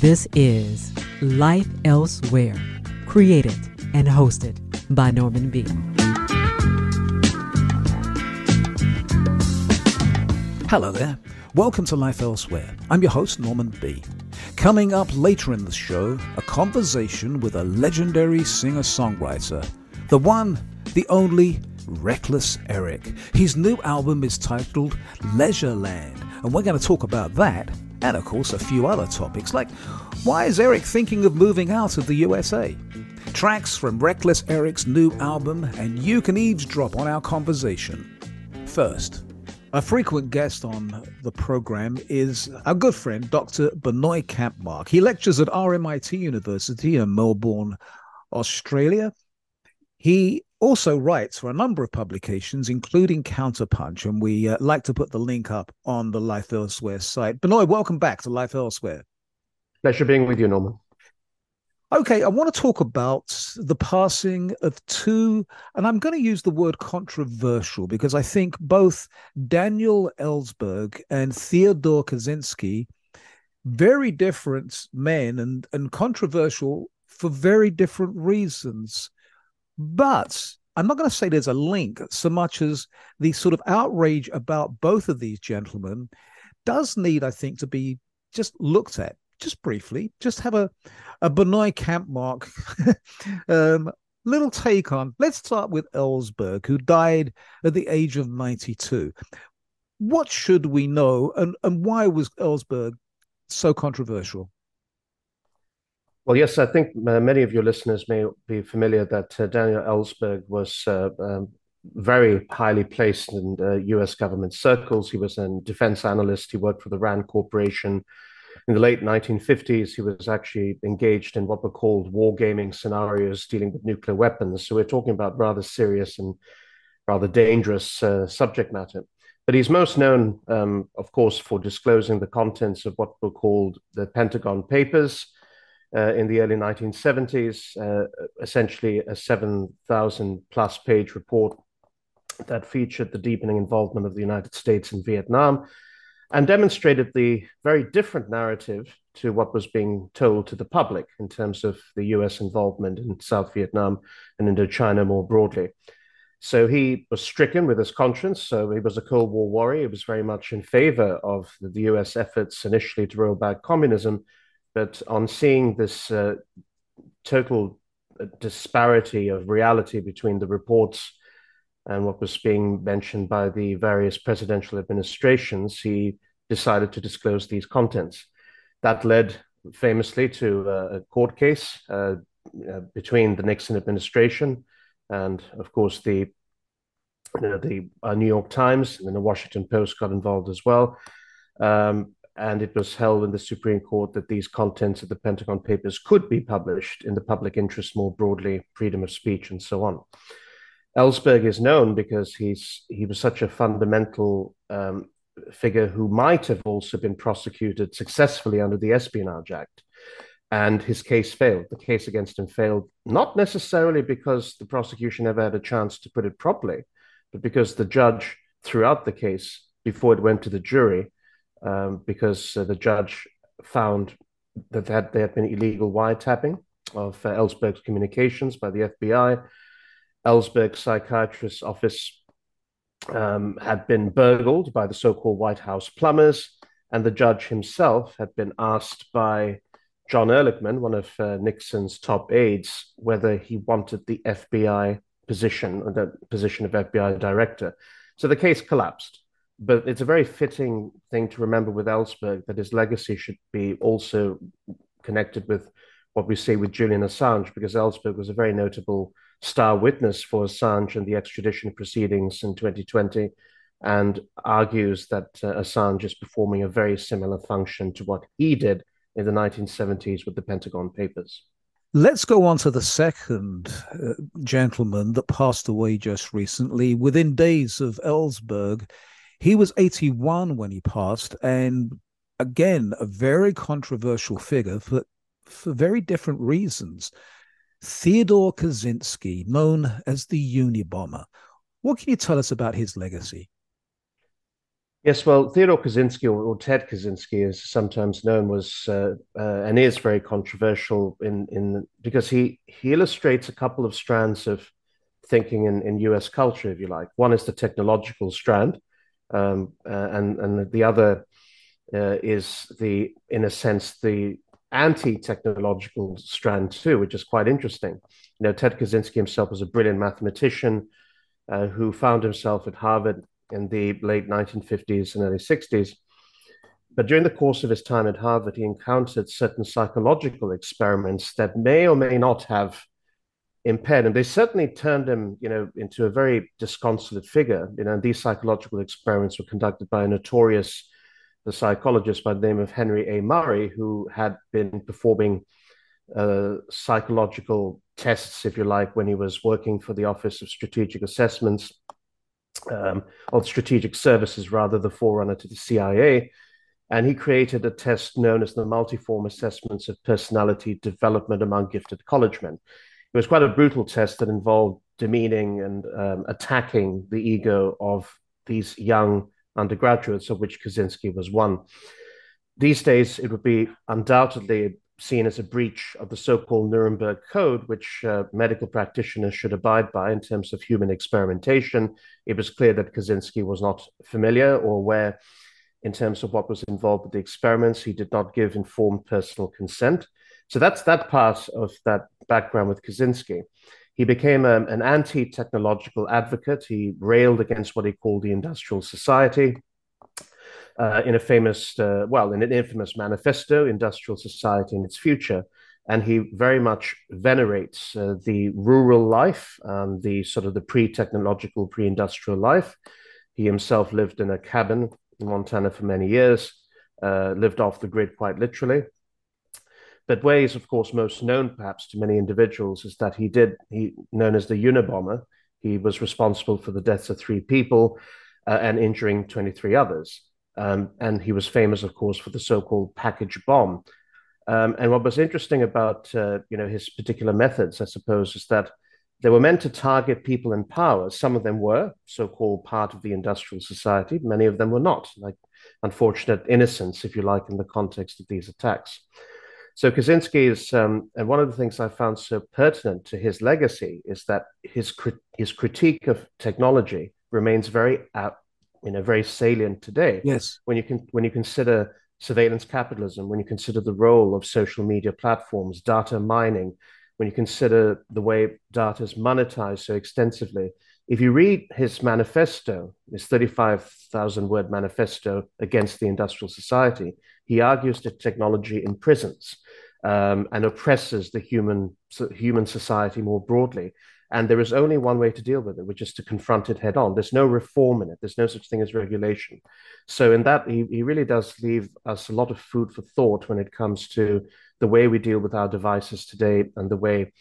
This is Life Elsewhere, created and hosted by Norman B. Hello there. Welcome to Life Elsewhere. I'm your host, Norman B. Coming up later in the show, a conversation with a legendary singer songwriter, the one, the only, Wreckless Eric. His new album is titled Leisureland, and we're going to talk about that and, of course, a few other topics like why is Eric thinking of moving out of the USA? Tracks from Wreckless Eric's new album, and you can eavesdrop on our conversation. First, a frequent guest on the program is our good friend, Dr. Binoy Kampmark. He lectures at RMIT University in Melbourne, Australia. He also writes for a number of publications, including Counterpunch, and we uh, like to put the link up on the Life Elsewhere site. Binoy, welcome back to Life Elsewhere. Pleasure being with you, Norman. Okay, I want to talk about the passing of two, and I'm going to use the word controversial because I think both Daniel Ellsberg and Theodore Kaczynski, very different men and, and controversial for very different reasons. But I'm not going to say there's a link so much as the sort of outrage about both of these gentlemen does need, I think, to be just looked at just briefly, just have a, a Binoy Kampmark um, little take on. Let's start with Ellsberg, who died at the age of 92. What should we know, and, and why was Ellsberg so controversial? Well, yes, I think uh, many of your listeners may be familiar that uh, Daniel Ellsberg was uh, um, very highly placed in US uh, government circles. He was a defense analyst. He worked for the RAND Corporation in the late 1950s, he was actually engaged in what were called wargaming scenarios dealing with nuclear weapons. So we're talking about rather serious and rather dangerous uh, subject matter. But he's most known, um, of course, for disclosing the contents of what were called the Pentagon Papers uh, in the early 1970s, uh, essentially a 7,000 plus page report that featured the deepening involvement of the United States in Vietnam and demonstrated the very different narrative to what was being told to the public in terms of the US involvement in South Vietnam and Indochina more broadly. So he was stricken with his conscience. So he was a Cold War warrior. He was very much in favor of the US efforts initially to roll back communism. But on seeing this uh, total uh, disparity of reality between the reports and what was being mentioned by the various presidential administrations, he decided to disclose these contents. That led famously to a court case uh, uh, between the Nixon administration and, of course, the you know, the uh, New York Times and then the Washington Post got involved as well. Um, and it was held in the Supreme Court that these contents of the Pentagon Papers could be published in the public interest more broadly, freedom of speech, and so on. Ellsberg is known because he's he was such a fundamental um, figure who might have also been prosecuted successfully under the Espionage Act. And his case failed. The case against him failed, not necessarily because the prosecution never had a chance to put it properly, but because the judge throughout the case, before it went to the jury, um, because uh, the judge found that there had been illegal wiretapping of uh, Ellsberg's communications by the FBI Ellsberg's psychiatrist's office um, had been burgled by the so called White House plumbers, and the judge himself had been asked by John Ehrlichman, one of uh, Nixon's top aides, whether he wanted the FBI position, the position of FBI director. So the case collapsed. But it's a very fitting thing to remember with Ellsberg that his legacy should be also connected with what we see with Julian Assange, because Ellsberg was a very notable star witness for Assange in the extradition proceedings in 2020 and argues that uh, Assange is performing a very similar function to what he did in the 1970s with the Pentagon Papers. Let's go on to the second uh, gentleman that passed away just recently. Within days of Ellsberg, he was 81 when he passed, and again, a very controversial figure for, for very different reasons. Theodore Kaczynski, known as the Unabomber. What can you tell us about his legacy? Yes, well, Theodore Kaczynski, or, or Ted Kaczynski, as sometimes known, was uh, uh, and is very controversial in in because he he illustrates a couple of strands of thinking in, in U.S. culture, if you like. One is the technological strand, um, uh, and and the other uh, is the, in a sense, the anti-technological strand too, which is quite interesting. You know, Ted Kaczynski himself was a brilliant mathematician uh, who found himself at Harvard in the late 1950s and early 60s. But during the course of his time at Harvard, he encountered certain psychological experiments that may or may not have impaired him. They certainly turned him, you know, into a very disconsolate figure. You know, these psychological experiments were conducted by a notorious psychologist by the name of Henry A. Murray, who had been performing uh, psychological tests, if you like, when he was working for the Office of Strategic Assessments um, or Strategic Services, rather, the forerunner to the CIA. And he created a test known as the multiform assessments of personality development among gifted college men. It was quite a brutal test that involved demeaning and um, attacking the ego of these young undergraduates, of which Kaczynski was one. These days, it would be undoubtedly seen as a breach of the so called Nuremberg Code, which uh, medical practitioners should abide by in terms of human experimentation. It was clear that Kaczynski was not familiar or aware in terms of what was involved with the experiments. He did not give informed personal consent. So that's that part of that background with Kaczynski. He became a, um, an anti technological advocate. He railed against what he called the industrial society. Uh, in a famous, uh, well, in an infamous manifesto, Industrial Society and Its Future. And he very much venerates uh, the rural life, um, the sort of the pre technological, pre industrial life. He himself lived in a cabin in Montana for many years, uh, lived off the grid quite literally. But where he's, of course, most known perhaps to many individuals is that he did, he known as the Unabomber, he was responsible for the deaths of three people uh, and injuring 23 others. Um, and he was famous, of course, for the so-called package bomb. Um, and what was interesting about uh, you know his particular methods, I suppose, is that they were meant to target people in power. Some of them were so-called part of the industrial society. Many of them were not, like unfortunate innocents, if you like, in the context of these attacks. So Kaczynski is, um, and one of the things I found so pertinent to his legacy is that his his critique of technology remains very, uh, you know, very salient today. Yes, when you can when you consider surveillance capitalism, when you consider the role of social media platforms, data mining, when you consider the way data is monetized so extensively. If you read his manifesto, his 35,000 word manifesto against the industrial society, he argues that technology imprisons um, and oppresses the human human society more broadly. And there is only one way to deal with it, which is to confront it head on. There's no reform in it. There's no such thing as regulation. So in that, he, he really does leave us a lot of food for thought when it comes to the way we deal with our devices today and the way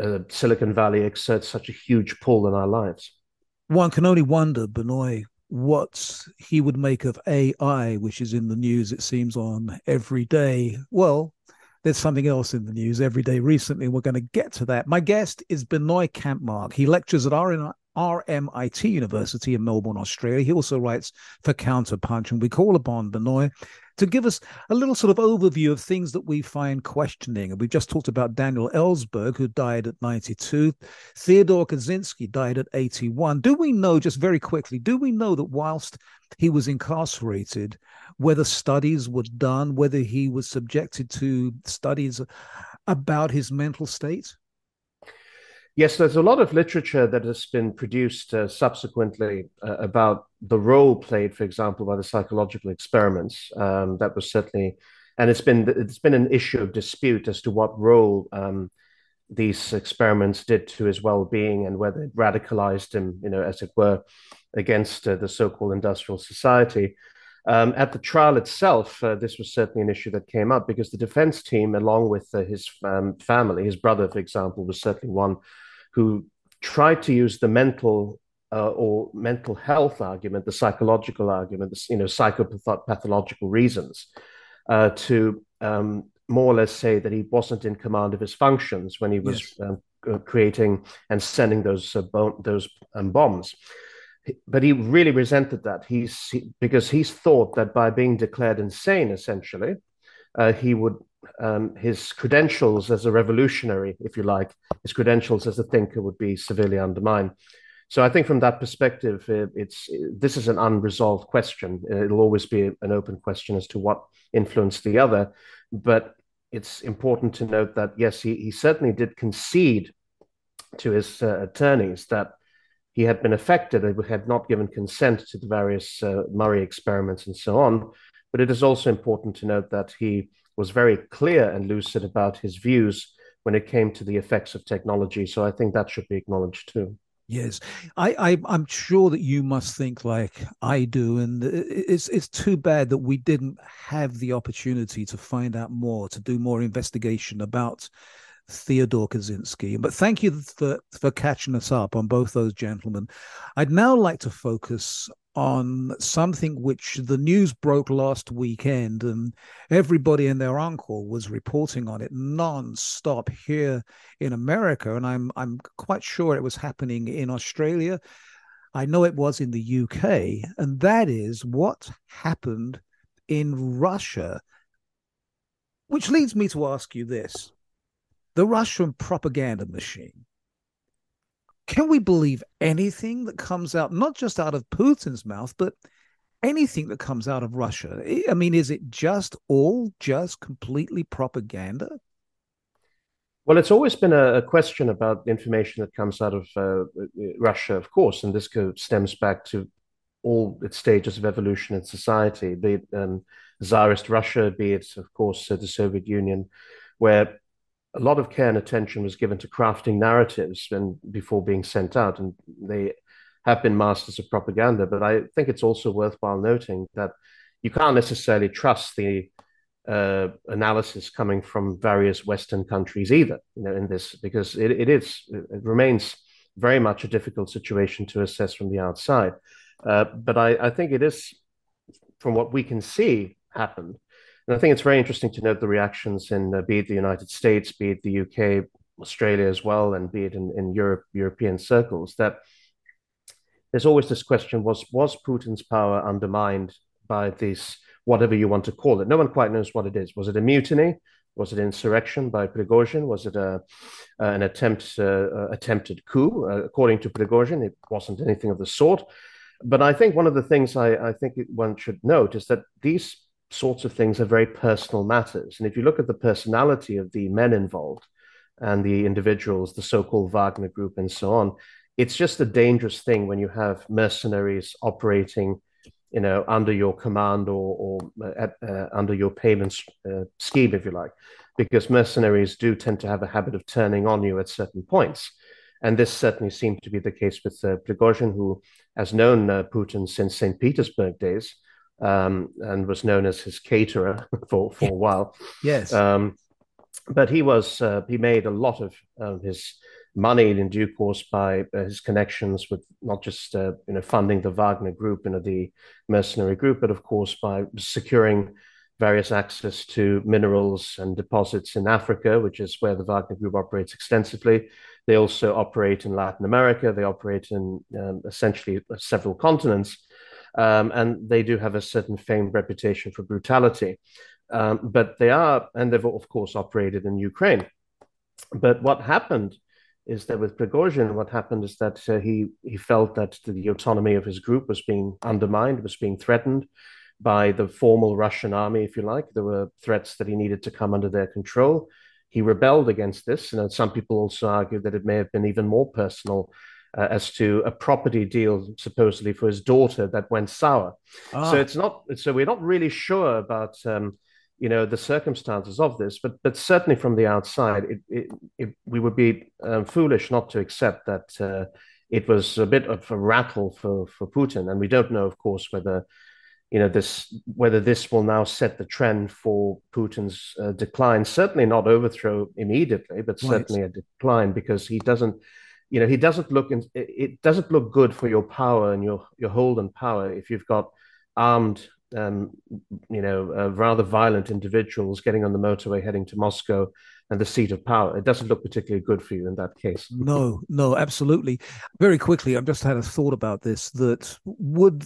uh, Silicon Valley exerts such a huge pull in our lives. One can only wonder, Binoy, what he would make of AI, which is in the news, it seems, on every day. Well, there's something else in the news every day recently. We're going to get to that. My guest is Binoy Kampmark. He lectures at RMIT University in Melbourne, Australia. He also writes for Counterpunch, and we call upon Binoy to give us a little sort of overview of things that we find questioning. And we've just talked about Daniel Ellsberg, who died at 92. Theodore Kaczynski died at 81. Do we know, just very quickly, do we know that whilst he was incarcerated, whether studies were done, whether he was subjected to studies about his mental state? Yes, there's a lot of literature that has been produced uh, subsequently uh, about the role played, for example, by the psychological experiments. Um, that was certainly, and it's been it's been an issue of dispute as to what role um, these experiments did to his well-being and whether it radicalized him, you know, as it were, against uh, the so-called industrial society. Um, at the trial itself, uh, this was certainly an issue that came up because the defense team, along with uh, his um, family, his brother, for example, was certainly one who tried to use the mental uh, or mental health argument, the psychological argument, the, you know, psychopathological reasons, uh, to um, more or less say that he wasn't in command of his functions when he was yes. um, creating and sending those uh, those um, bombs. but he really resented that. He's he, because he's thought that by being declared insane, essentially, uh, he would um, his credentials as a revolutionary, if you like, his credentials as a thinker would be severely undermined. So I think from that perspective, it's this is an unresolved question. It'll always be an open question as to what influenced the other, but it's important to note that yes, he, he certainly did concede to his uh, attorneys that he had been affected and had not given consent to the various uh, Murray experiments and so on. But it is also important to note that he was very clear and lucid about his views when it came to the effects of technology. So I think that should be acknowledged too. Yes, I, I am sure that you must think like I do, and it's it's too bad that we didn't have the opportunity to find out more, to do more investigation about Theodore Kaczynski. But thank you for, for catching us up on both those gentlemen. I'd now like to focus on something which the news broke last weekend, and everybody and their uncle was reporting on it non-stop here in America, and I'm I'm quite sure it was happening in Australia. I know it was in the UK, and that is what happened in Russia. Which leads me to ask you this the Russian propaganda machine. Can we believe anything that comes out, not just out of Putin's mouth, but anything that comes out of Russia? I mean, is it just all just completely propaganda? Well, it's always been a, question about information that comes out of uh, Russia, of course, and this stems back to all its stages of evolution in society, be it um, Tsarist Russia, be it, of course, uh, the Soviet Union, where a lot of care and attention was given to crafting narratives and before being sent out, and they have been masters of propaganda. But I think it's also worthwhile noting that you can't necessarily trust the uh, analysis coming from various Western countries either. You know, in this because it, it is it remains very much a difficult situation to assess from the outside. Uh, but I, I think it is, from what we can see, happened and I think it's very interesting to note the reactions in uh, be it the United States, be it the UK, Australia as well, and be it in, in Europe, European circles, that there's always this question: was was Putin's power undermined by this, whatever you want to call it? No one quite knows what it is. Was it a mutiny? Was it insurrection by Prigozhin? Was it a, uh, an attempt uh, attempted coup? Uh, according to Prigozhin, it wasn't anything of the sort. But I think one of the things I, I think one should note is that these sorts of things are very personal matters. And if you look at the personality of the men involved and the individuals, the so called Wagner group, and so on, it's just a dangerous thing when you have mercenaries operating you know under your command or, or at, uh, under your payment uh, scheme if you like because mercenaries do tend to have a habit of turning on you at certain points and this certainly seemed to be the case with uh, Prigozhin, who has known uh, Putin since St. Petersburg days, um, and was known as his caterer for, for a while. Yes. Um, but he was uh, he made a lot of um, his money in due course by uh, his connections with not just uh, you know funding the Wagner group, you know the mercenary group, but of course by securing various access to minerals and deposits in Africa, which is where the Wagner group operates extensively. They also operate in Latin America. They operate in um, essentially several continents um, and they do have a certain famed reputation for brutality. Um, but they are, and they've of course operated in Ukraine. But what happened is that with Prigozhin, what happened is that uh, he he felt that the autonomy of his group was being undermined, was being threatened by the formal Russian army, if you like. There were threats that he needed to come under their control. He rebelled against this, and some people also argue that it may have been even more personal uh, as to a property deal supposedly for his daughter that went sour. Ah. So it's not. So we're not really sure about. Um, you know the circumstances of this, but but certainly from the outside, it, it, it we would be um, foolish not to accept that uh, it was a bit of a rattle for for Putin, and we don't know, of course, whether you know this whether this will now set the trend for Putin's uh, decline. Certainly not overthrow immediately, but certainly right. a decline because he doesn't you know he doesn't look in, it doesn't look good for your power and your your hold and power if you've got armed um, you know, uh, rather violent individuals getting on the motorway heading to Moscow and the seat of power. It doesn't look particularly good for you in that case. No, no, absolutely. Very quickly, I've just had a thought about this that would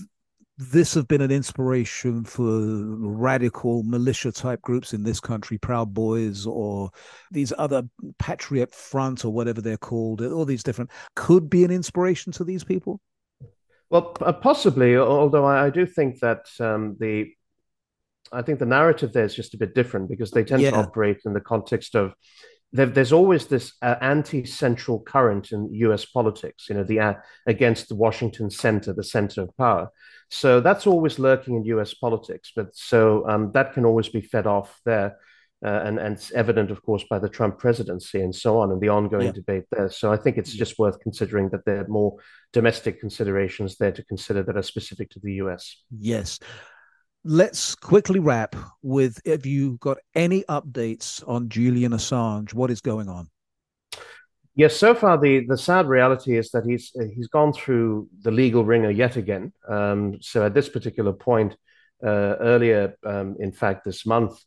this have been an inspiration for radical militia type groups in this country, Proud Boys, or these other Patriot Front, or whatever they're called, all these different, could be an inspiration to these people? Well, possibly, although I, I do think that um, the I think the narrative there is just a bit different because they tend yeah. to operate in the context of there's always this uh, anti-central current in U.S. politics, you know, the uh, against the Washington center, the center of power. So that's always lurking in U.S. politics. But so um, that can always be fed off there, uh, and and it's evident, of course, by the Trump presidency and so on, and the ongoing yeah. debate there. So I think it's just worth considering that there are more domestic considerations there to consider that are specific to the U.S. Yes let's quickly wrap with if you got any updates on Julian Assange, what is going on? Yes, so far the the sad reality is that he's he's gone through the legal wringer yet again. Um, so at this particular point, uh, earlier, um, in fact, this month,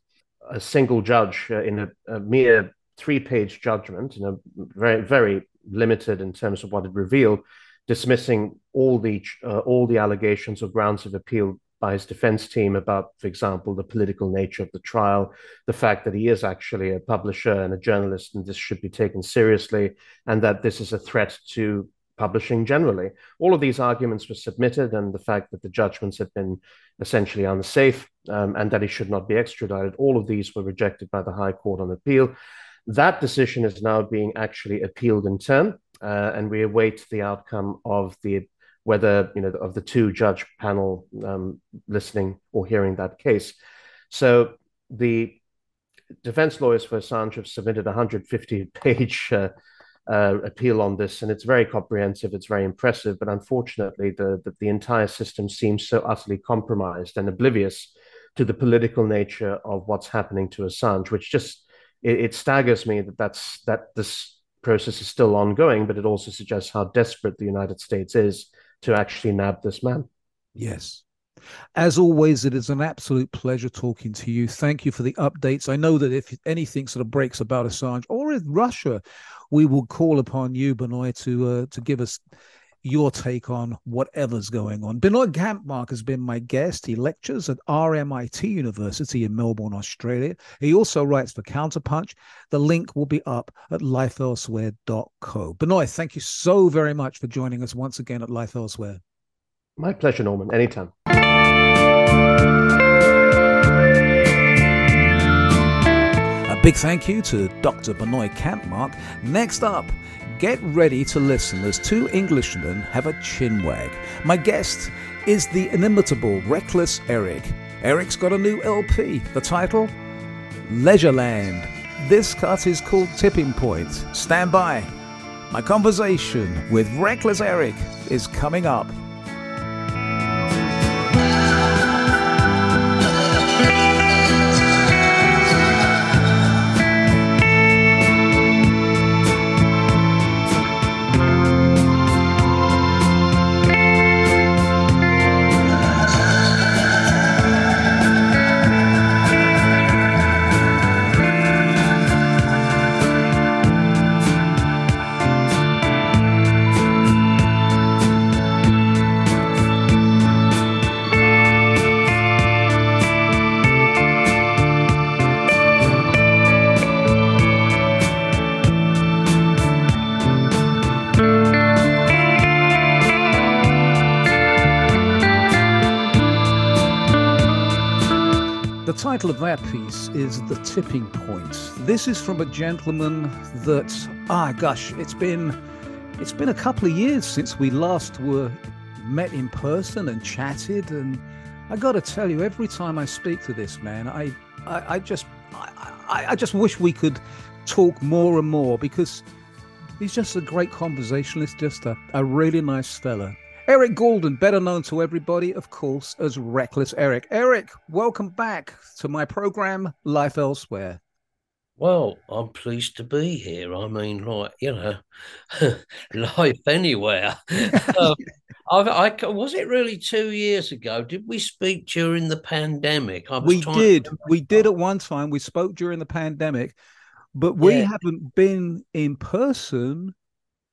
a single judge uh, in a, a mere three-page judgment, in a very very limited in terms of what it revealed, dismissing all the uh, all the allegations or grounds of appeal by his defense team about, for example, the political nature of the trial, the fact that he is actually a publisher and a journalist, and this should be taken seriously, and that this is a threat to publishing generally. All of these arguments were submitted, and the fact that the judgments had been essentially unsafe um, and that he should not be extradited, all of these were rejected by the High Court on appeal. That decision is now being actually appealed in turn, uh, and we await the outcome of the whether you know of the two judge panel um, listening or hearing that case. So the defense lawyers for Assange have submitted a 150 page uh, uh, appeal on this, and it's very comprehensive. It's very impressive, but unfortunately, the, the, the entire system seems so utterly compromised and oblivious to the political nature of what's happening to Assange, which just it, it staggers me that that's that this process is still ongoing. But it also suggests how desperate the United States is to actually nab this man. Yes. As always, it is an absolute pleasure talking to you. Thank you for the updates. I know that if anything sort of breaks about Assange or in Russia, we will call upon you, Binoy, to uh, to give us your take on whatever's going on. Binoy Kampmark has been my guest. He lectures at RMIT University in Melbourne, Australia. He also writes for Counterpunch. The link will be up at lifeelsewhere.co. Binoy, thank you so very much for joining us once again at Life Elsewhere. My pleasure, Norman. Anytime. A big thank you to Dr. Binoy Kampmark. Next up, get ready to listen as two Englishmen have a chinwag. My guest is the inimitable Wreckless Eric. Eric's got a new LP. The title? Leisureland. This cut is called Tipping Point. Stand by. My conversation with Wreckless Eric is coming up. That piece is The Tipping Point. This is from a gentleman that, ah, gosh, it's been. It's been a couple of years since we last were met in person and chatted, and I got to tell you, every time I speak to this man, I, I, I just, I, I just wish we could talk more and more because he's just a great conversationalist, just a, a really nice fella. Eric Goulden, better known to everybody, of course, as Wreckless Eric. Eric, welcome back to my program, Life Elsewhere. Well, I'm pleased to be here. I mean, like, you know, life anywhere. um, I, I was it really two years ago? Did we speak during the pandemic? We did. We did at one time. We spoke during the pandemic, but we Yeah. haven't been in person.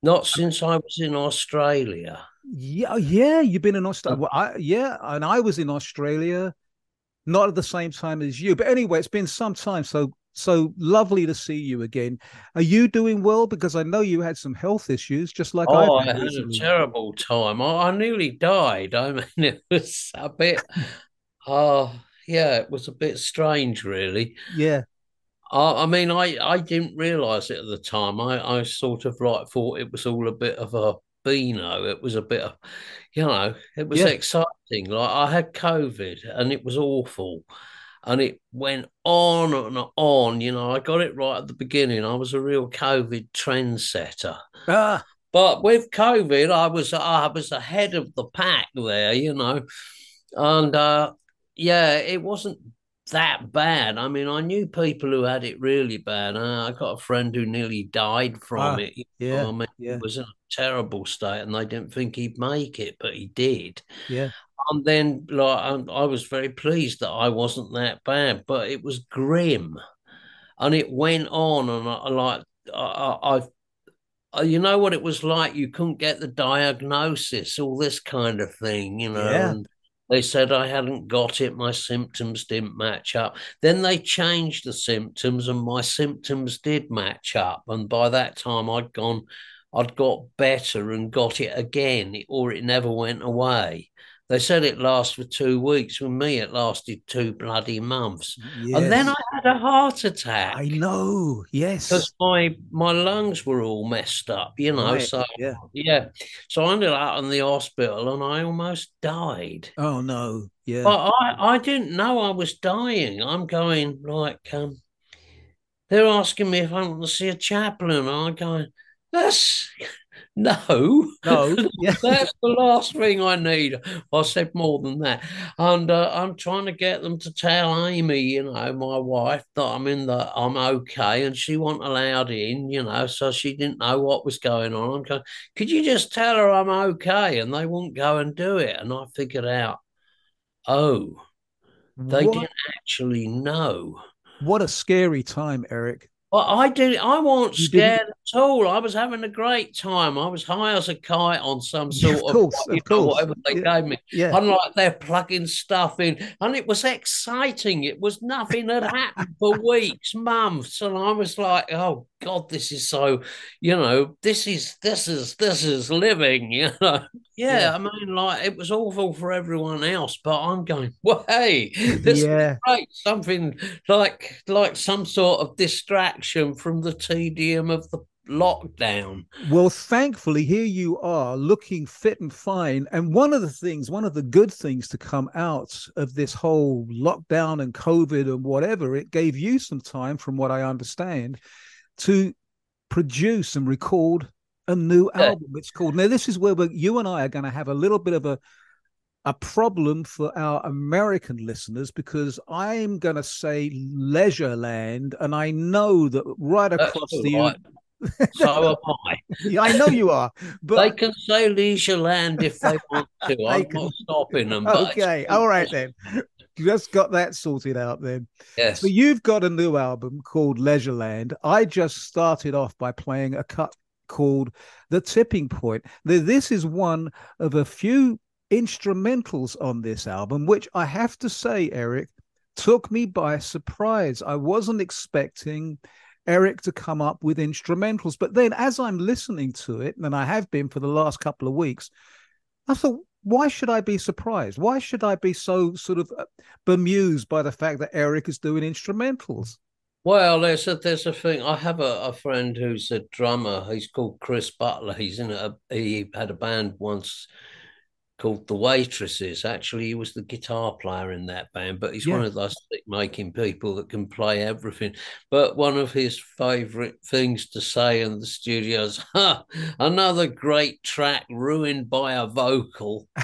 Not since I was in Australia. Yeah, oh, yeah. You've been in Australia. Well, I, yeah, and I was in Australia, not at the same time as you. But anyway, it's been some time. So, so lovely to see you again. Are you doing well? Because I know you had some health issues, just like Oh, I had had a terrible time. I, I nearly died. I mean, it was a bit, oh, yeah, it was a bit strange, really. Yeah, I, I mean, I, I didn't realize it at the time. I, I sort of like thought it was all a bit of a beano. It was a bit of, you know, it was Yeah. exciting. Like I had COVID and it was awful. And it went on and on. You know, I got it right at the beginning. I was a real COVID trendsetter. ah, But with COVID, I was I was ahead of the pack there, you know, and uh, yeah, it wasn't that bad. I mean, I knew people who had it really bad. Uh, I got a friend who nearly died from Ah, it. you yeah, know, I mean, yeah. he was in a terrible state, and they didn't think he'd make it, but he did. yeah, And then, like, I, I was very pleased that I wasn't that bad, but it was grim, and it went on, and I like I, I, I uh, you know what it was like? You couldn't get the diagnosis, all this kind of thing, you know. Yeah. And they said I hadn't got it, my symptoms didn't match up. Then they changed the symptoms, and my symptoms did match up. And by that time, I'd gone, I'd got better and got it again, or it never went away. They said it lasts for two weeks. For me, it lasted two bloody months. And then. I had a heart attack I know. Yes. because my my lungs were all messed up, you know. Right, So yeah. yeah, so I ended up in the hospital and I almost died. Oh no. Yeah. But I I didn't know I was dying. I'm going like um, they're asking me if I want to see a chaplain, and I'm going, that's no, No. Yeah. that's the last thing I need. I said more than that. And uh, I'm trying to get them to tell Amy, you know, my wife, that I'm in the, I'm okay. And she wasn't allowed in, you know, so she didn't know what was going on. I'm going, could you just tell her I'm okay? And they wouldn't go and do it. And I figured out, oh, they what, didn't actually know. what a scary time, Eric. Well, I did. I wasn't scared at all. I was having a great time. I was high as a kite on some sort of course, you of know, whatever they Yeah. gave me. Yeah. And like they're plugging stuff in, and it was exciting. It was nothing had happened for weeks, months, and I was like, "Oh God, this is so," you know, this is this is this is living, you know. Yeah, Yeah. I mean, like it was awful for everyone else, but I'm going, well, hey, this yeah. right something like like some sort of distraction from the tedium of the lockdown Well, thankfully, here you are looking fit and fine. And one of the things, one of the good things to come out of this whole lockdown and COVID and whatever, it gave you some time, from what I understand, to produce and record a new album. It's called now. This is where we're, you and I are going to have a little bit of a a problem for our American listeners because I'm going to say Leisureland, and I know that right across the so am I Yeah, I know you are, but they can say leisure land if they want to i'm can- not stopping them but okay, all right then. Just got that sorted out then. yes So you've got a new album called Leisureland. I just started off by playing a cut called The Tipping Point. This is one of a few instrumentals on this album, which I have to say, Eric, took me by surprise. I wasn't expecting Eric to come up with instrumentals. But then as I'm listening to it, and I have been for the last couple of weeks, I thought, why should I be surprised? Why should I be so sort of uh, bemused by the fact that Eric is doing instrumentals? well there's a there's a thing i have a, a friend who's a drummer he's called chris butler he's in a he had a band once called the waitresses. Actually he was the guitar player in that band but he's one of those stick making people that can play everything. But one of his favorite things to say in the studio is huh, another great track ruined by a vocal.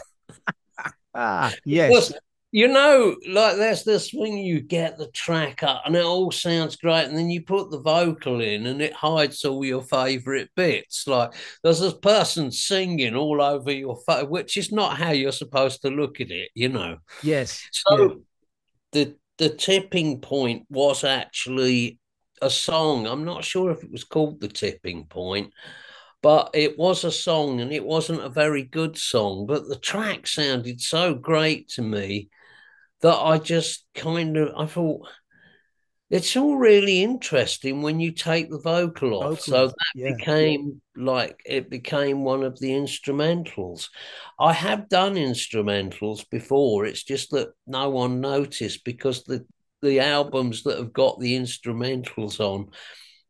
Ah, yes. You know, like there's this thing you get the track up and it all sounds great, and then you put the vocal in and it hides all your favorite bits. Like there's this person singing all over your face, which is not how you're supposed to look at it, you know. Yes. So yeah. the the tipping point was actually a song. I'm not sure if it was called the tipping point, but it was a song and it wasn't a very good song. But the track sounded so great to me that I just kind of I thought it's all really interesting when you take the vocal off. So that yeah. became like it became one of the instrumentals. I have done instrumentals before. It's just that no one noticed because the the albums that have got the instrumentals on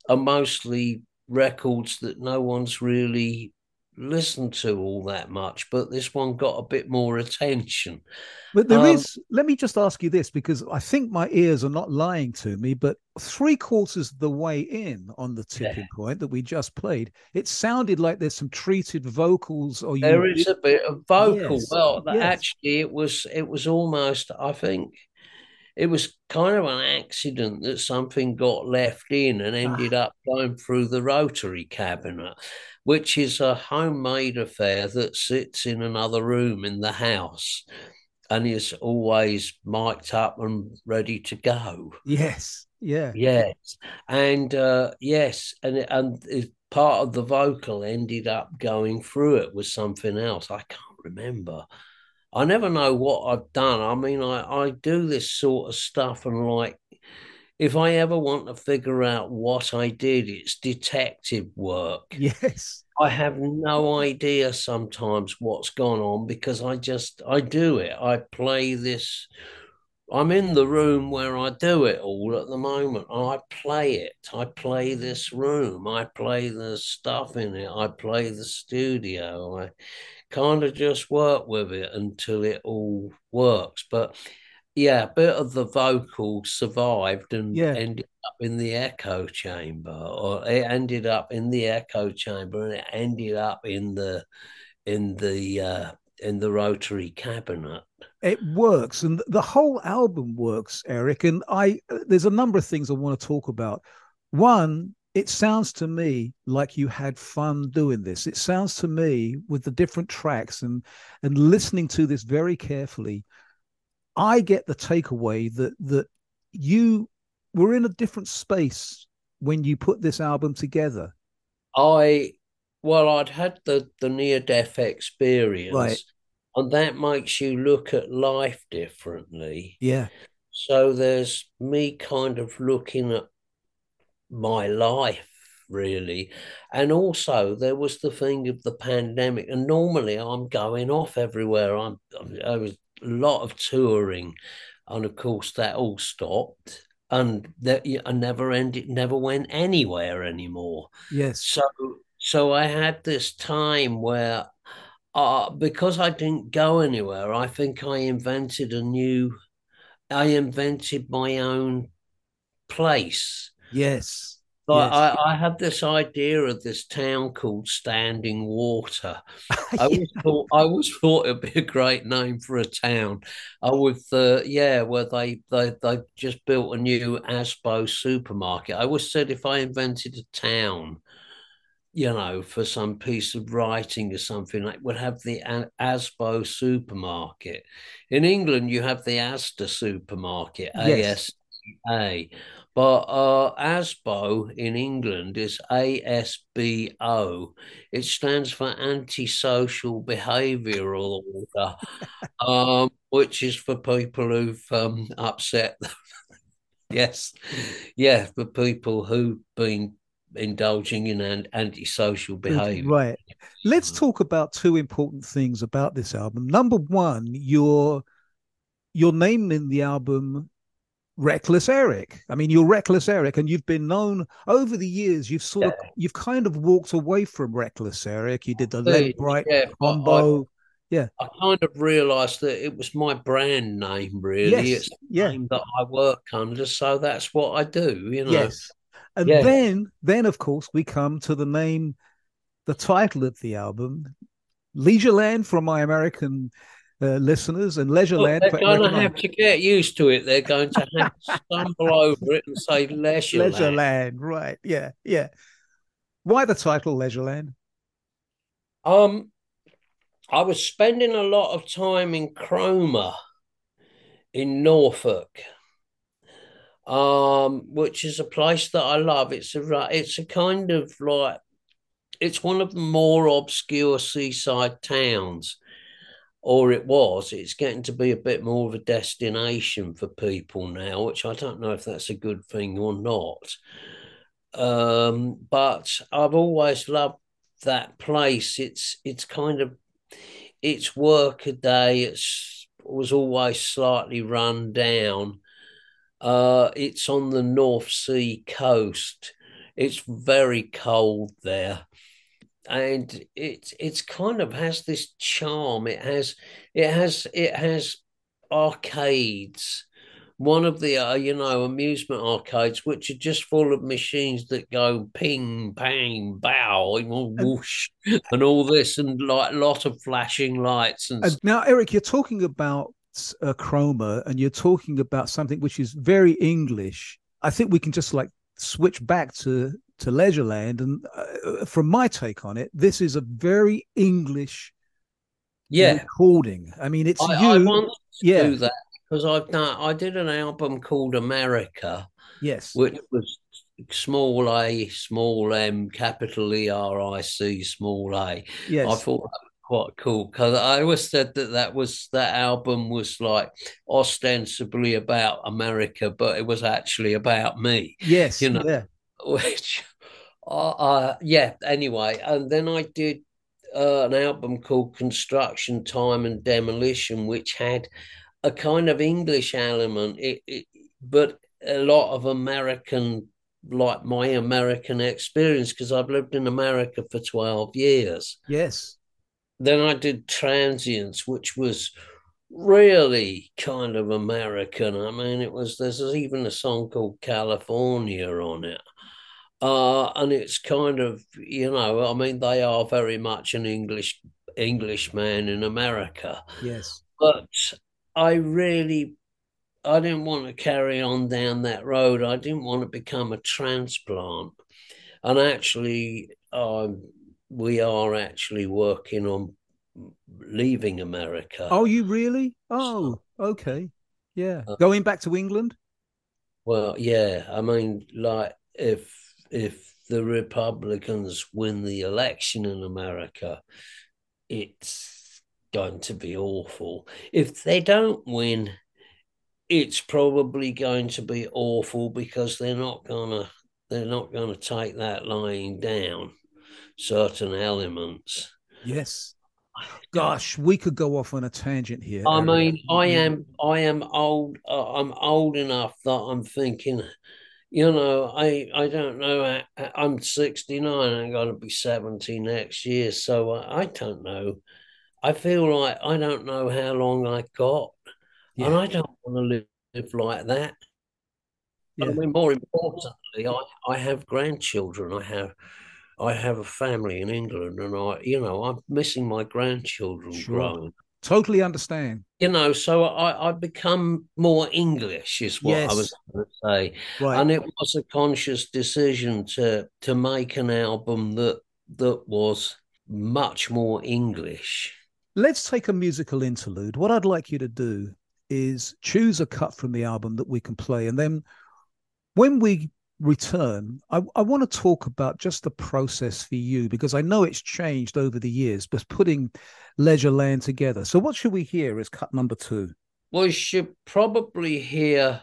are mostly records that no one's really listened to all that much, but this one got a bit more attention. But there um, is. let me just ask you this because I think my ears are not lying to me, but three quarters of the way in on the tipping yeah. point that we just played, it sounded like there's some treated vocals or there you... is a bit of vocal. Yes. Well, yes. actually it was it was almost, I think it was kind of an accident that something got left in and ended ah. up going through the rotary cabinet which is a homemade affair that sits in another room in the house and is always mic'd up and ready to go. Yes. Yeah. Yes. And uh, yes, and and part of the vocal ended up going through it with something else. I can't remember. I never know what I've done. I mean, I, I do this sort of stuff and like if I ever want to figure out what I did, it's detective work. Yes. I have no idea sometimes what's gone on because I just I do it. I play this I'm in the room where I do it all at the moment. I play it. I play this room. I play the stuff in it. I play the studio. I kind of just work with it until it all works. But yeah, a bit of the vocal survived and yeah. ended up in the echo chamber, or it ended up in the echo chamber, and it ended up in the in the uh, in the rotary cabinet. It works, and the whole album works, Eric. And I, there's a number of things I want to talk about. One, it sounds to me like you had fun doing this. It sounds to me with the different tracks and and listening to this very carefully I get the takeaway that that you were in a different space when you put this album together. I well, I'd had the the near death experience, right. and that makes you look at life differently. Yeah. So there's me kind of looking at my life really. And also there was the thing of the pandemic. And normally I'm going off everywhere. I'm I was a lot of touring, and of course that all stopped, and that I never ended, never went anywhere anymore. Yes. So so I had this time where, uh, because I didn't go anywhere, I think I invented a new, I invented my own place. Yes. So yes. I, I had this idea of this town called Standing Water. I always thought I always thought it'd be a great name for a town. I would, uh, yeah, where they they they just built a new Asbo supermarket. I always said if I invented a town, you know, for some piece of writing or something, I would have the Asbo supermarket. In England, you have the Asda supermarket, yes. But uh, ASBO in England is ASBO. It stands for Antisocial Behavioural Order, um, which is for people who've um, upset. yes, yeah, for people who've been indulging in an antisocial behavior. Right. Let's talk about two important things about this album. Number one, your your name in the album wreckless eric i mean you're wreckless eric and you've been known over the years you've sort yeah. of you've kind of walked away from wreckless eric you did the len bright yeah, combo yeah i kind of realized that it was my brand name really yes. it's the yeah. name that i work under so that's what i do you know yes and yeah. then then of course we come to the name the title of the album Leisureland from my american uh, listeners and Leisureland. Well, they're going to have to get used to it. They're going to have to stumble over it and say Leisureland. Leisureland, right? Yeah, yeah. Why the title Leisureland? Um, I was spending a lot of time in Cromer, in Norfolk, um, which is a place that I love. It's a it's a kind of like it's one of the more obscure seaside towns, or it was. It's getting to be a bit more of a destination for people now, which I don't know if that's a good thing or not. Um, but I've always loved that place. It's it's kind of it's work a day. It's was always slightly run down. Uh, it's on the North Sea coast. It's very cold there, and it it's kind of has this charm. It has it has it has arcades one of the uh, you know amusement arcades which are just full of machines that go ping bang bow whoosh and all this and like a lot of flashing lights and, and now eric you're talking about uh, Cromer and you're talking about something which is very english i think we can just like switch back to to leisureland and uh, from my take on it this is a very english yeah recording i mean it's I, you I want to yeah. do that because I've done I did an album called America, yes, which was small a, small m, capital E R I C, small a. Yes, I thought that was quite cool because I always said that that was that album was like ostensibly about America, but it was actually about me. Yes, you know, yeah. Which, uh, uh, yeah. Anyway, and then I did uh, an album called Construction Time and Demolition, which had a kind of English element, it, it, but a lot of American, like my American experience, because I've lived in America for 12 years. Yes. Then I did Transients, which was really kind of American. I mean, it was, there's even a song called California on it. Uh, and it's kind of, you know, I mean, they are very much an English Englishman in America. Yes. But I really I didn't want to carry on down that road. I didn't want to become a transplant. And actually, um, we are actually working on leaving America. Oh, you really? Oh, okay. Yeah. Uh, Going back to England? Well, yeah. I mean, like if if the Republicans win the election in America, it's going to be awful. If they don't win, it's probably going to be awful because they're not gonna they're not gonna take that lying down certain elements. Yes. Gosh, we could go off on a tangent here. I mean, I am I am old. Uh, I'm old enough that I'm thinking, you know, I I don't know. I, am 69. I'm going to be 70 next year, so I, I don't know I feel like I don't know how long I got, yeah. and I don't want to live, live like that. Yeah. I mean, more importantly, I, I have grandchildren. I have I have a family in England, and I, you know, I'm missing my grandchildren sure. growing. Totally understand. You know, so I, I become more English, is what yes. I was going to say, right. and it was a conscious decision to to make an album that that was much more English let's take a musical interlude. What I'd like you to do is choose a cut from the album that we can play. And then when we return, I, I want to talk about just the process for you because I know it's changed over the years, but putting Leisureland together. So, what should we hear as cut number two? Well, you should probably hear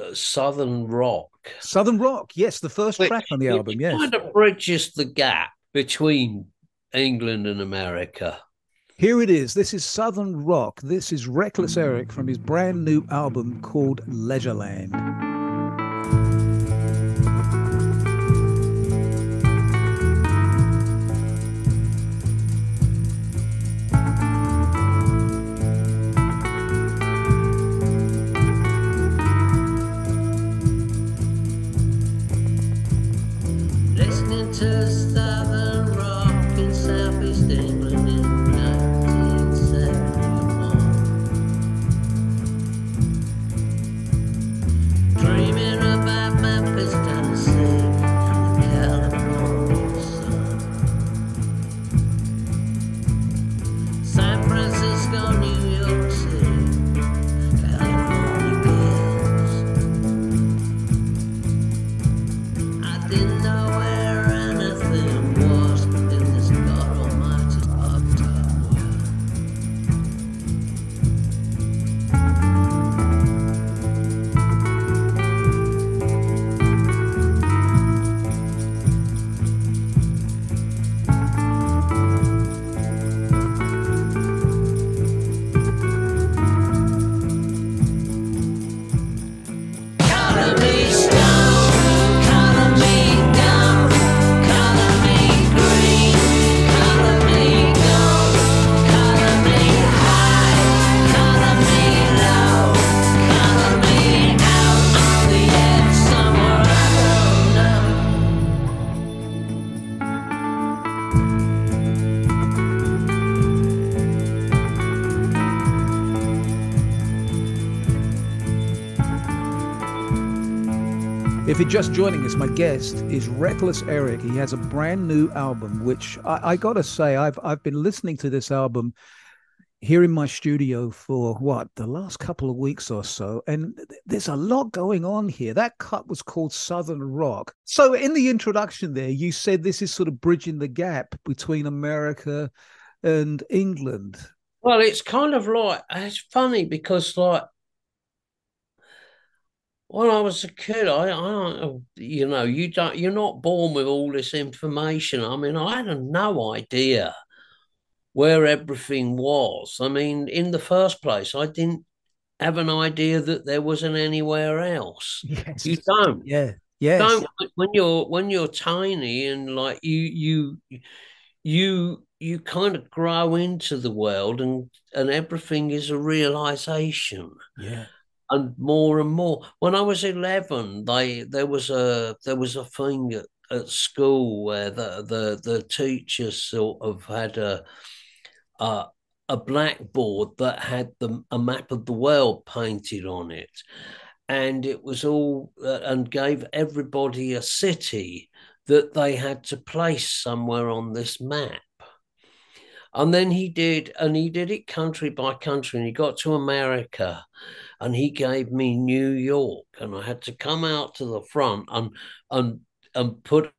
uh, Southern Rock. Southern Rock, yes, the first Which, track on the album, yes. kind of bridges the gap between England and America. Here it is. This is Southern Rock. This is Wreckless Eric from his brand new album called Leisureland. Just joining us, my guest is Wreckless Eric. He has a brand new album, which I, I gotta say, I've I've been listening to this album here in my studio for what the last couple of weeks or so and there's a lot going on here. That cut was called southern rock. So in the introduction there you said this is sort of bridging the gap between america and england. Well it's kind of like it's funny because like when I was a kid, I, I, you know, you don't, you're not born with all this information. I mean, I had no idea where everything was. I mean, in the first place, I didn't have an idea that there wasn't anywhere else. Yes. You don't. Yeah. Yes. Don't when you're when you're tiny and like you you you you kind of grow into the world and and everything is a realization. Yeah. And more and more. When I was eleven, they there was a there was a thing at, at school where the the the teachers sort of had a uh, a blackboard that had the, a map of the world painted on it. And it was all, uh, and gave everybody a city that they had to place somewhere on this map. And then he did, and he did it country by country, and he got to America, and he gave me New York, and I had to come out to the front and and and put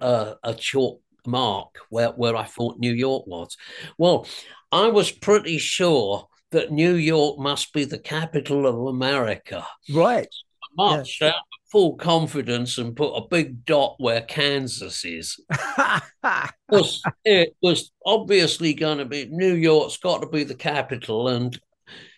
a, a chalk mark where, where I thought New York was. Well, I was pretty sure that New York must be the capital of America. Right. I marched out with full confidence and put a big dot where Kansas is. it, was, it was obviously going to be New York's got to be the capital, and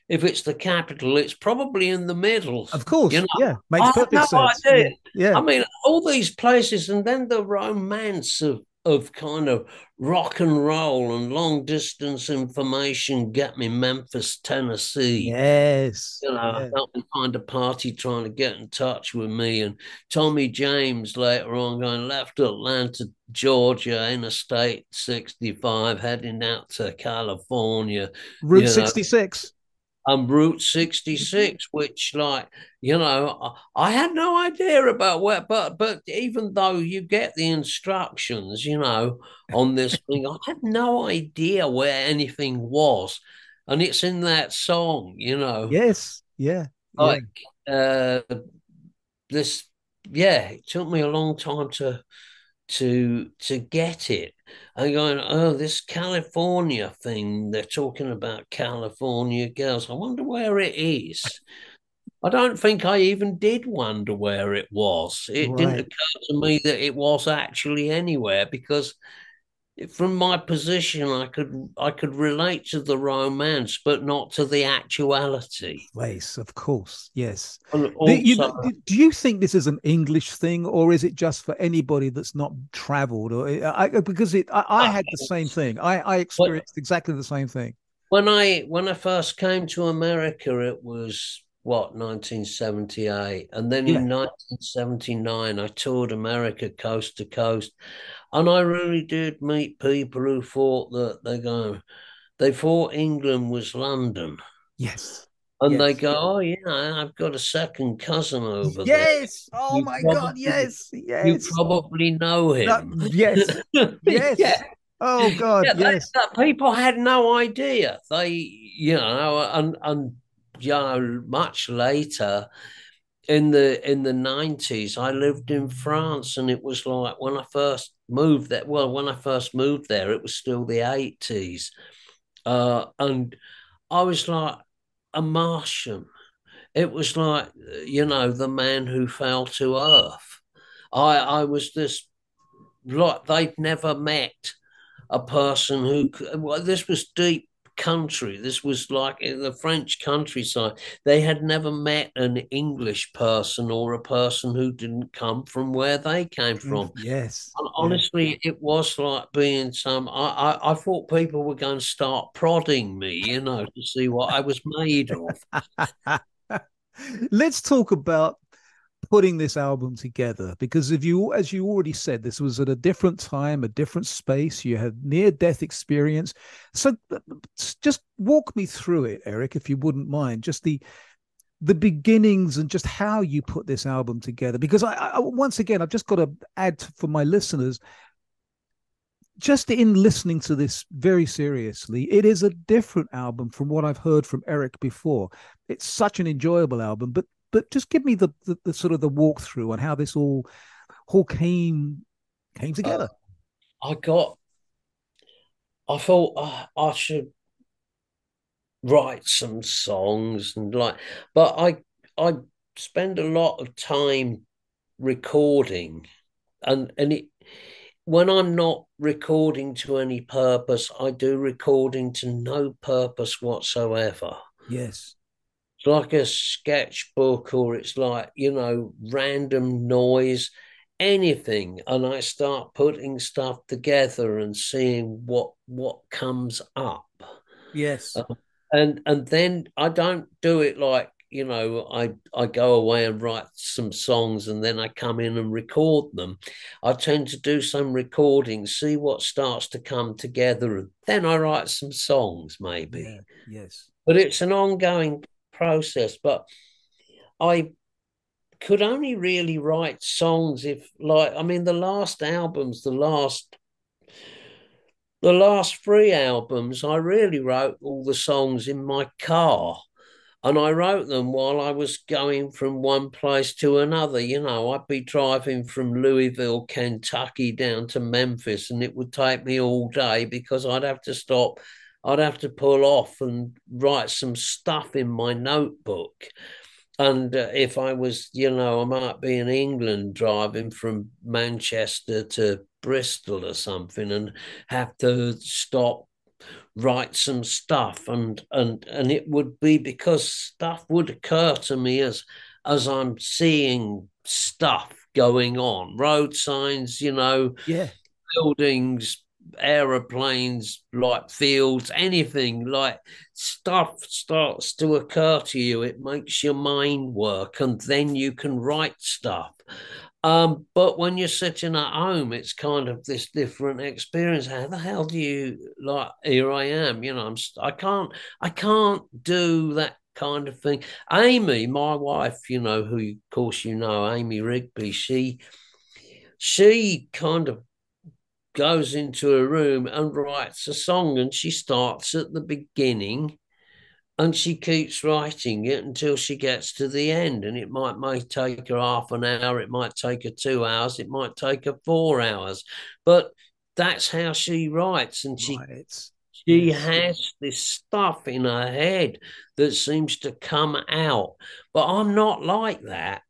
if it's the capital, it's probably in the middle. Of course, you know? yeah, makes perfect no sense. Idea. Yeah, I mean, all these places, and then the romance of of kind of rock and roll and long distance information get me Memphis, Tennessee. Yes. You know, helped me find a party trying to get in touch with me. And Tommy James later on going left Atlanta, Georgia, Interstate 65, heading out to California. Route 66 and Route 66, which, like, you know, I had no idea about where, but but even though you get the instructions, you know, on this thing, I had no idea where anything was. And it's in that song, you know. Yes. Yeah. Like, yeah. uh, this, yeah, it took me a long time to to to get it and going oh this california thing they're talking about california girls. I wonder where it is. I don't think i even did wonder where it was. It right. didn't occur to me that it was actually anywhere because from my position i could i could relate to the romance but not to the actuality. Place of course yes. Also, you, do you think this is an english thing or is it just for anybody that's not traveled or uh, I, uh, because it I, I, had the same thing. I i experienced well, exactly the same thing. when i when i first came to america it was what 1978 and then yeah. in 1979 i toured america coast to coast and i really did meet people who thought that they go they thought england was london yes and yes. they go oh yeah i've got a second cousin over yes. there yes oh you my probably, god yes yes you probably know him yes yes yeah. Oh God! Yeah, yes, people had no idea. They, you know, and and you know, much later in the in the nineties, I lived in France, and it was like when I first moved there. Well, when I first moved there, it was still the eighties, uh, and I was like a Martian. It was like you know the man who fell to earth. I I was this like they'd never met a person who well, this was deep country. This was like in the French countryside. They had never met an English person or a person who didn't come from where they came mm, from. Yes. And honestly, it was like being some. I, I, I thought people were going to start prodding me, you know, to see what I was made of. Let's talk about putting this album together because if you as you already said this was at a different time a different space you had near death experience so just walk me through it eric if you wouldn't mind just the the beginnings and just how you put this album together. Because I, I once again, I've just got to add for my listeners, just in listening to this very seriously, it is a different album from what I've heard from Eric before. It's such an enjoyable album, but but just give me the, the, the sort of the walkthrough on how this all all came came together. Uh, I got. I thought uh, I should write some songs and like, but I I spend a lot of time recording, and and it when I'm not recording to any purpose, I do recording to no purpose whatsoever. Yes. Like a sketchbook, or it's like, you know, random noise, anything. And I start putting stuff together and seeing what what comes up. Yes. Uh, and and then I don't do it like you know i i go away and write some songs and then i come in and record them i tend to do some recording see what starts to come together and then i write some songs maybe yeah, yes but it's an ongoing process but i could only really write songs if like i mean the last albums the last the last three albums i really wrote all the songs in my car and I wrote them while I was going from one place to another. You know, I'd be driving from Louisville, Kentucky down to Memphis, and it would take me all day because I'd have to stop, I'd have to pull off and write some stuff in my notebook. And uh, if I was, you know, I might be in England driving from Manchester to Bristol or something and have to stop write some stuff. And and and it would be because stuff would occur to me as as I'm seeing stuff going on. Road signs you know yeah. buildings aeroplanes like fields anything like stuff starts to occur to you it makes your mind work and then you can write stuff um, but when you're sitting at home, it's kind of this different experience. How the hell do you like? Here I am. You know, I'm. I can't. I can't do that kind of thing. Amy, my wife, you know, who of course you know, Amy Rigby. She, she kind of goes into a room and writes a song, and she starts at the beginning and she keeps writing it until she gets to the end and it might may take her half an hour it might take her two hours it might take her four hours. But that's how she writes and she right. she has this stuff in her head that seems to come out. But i'm not like that.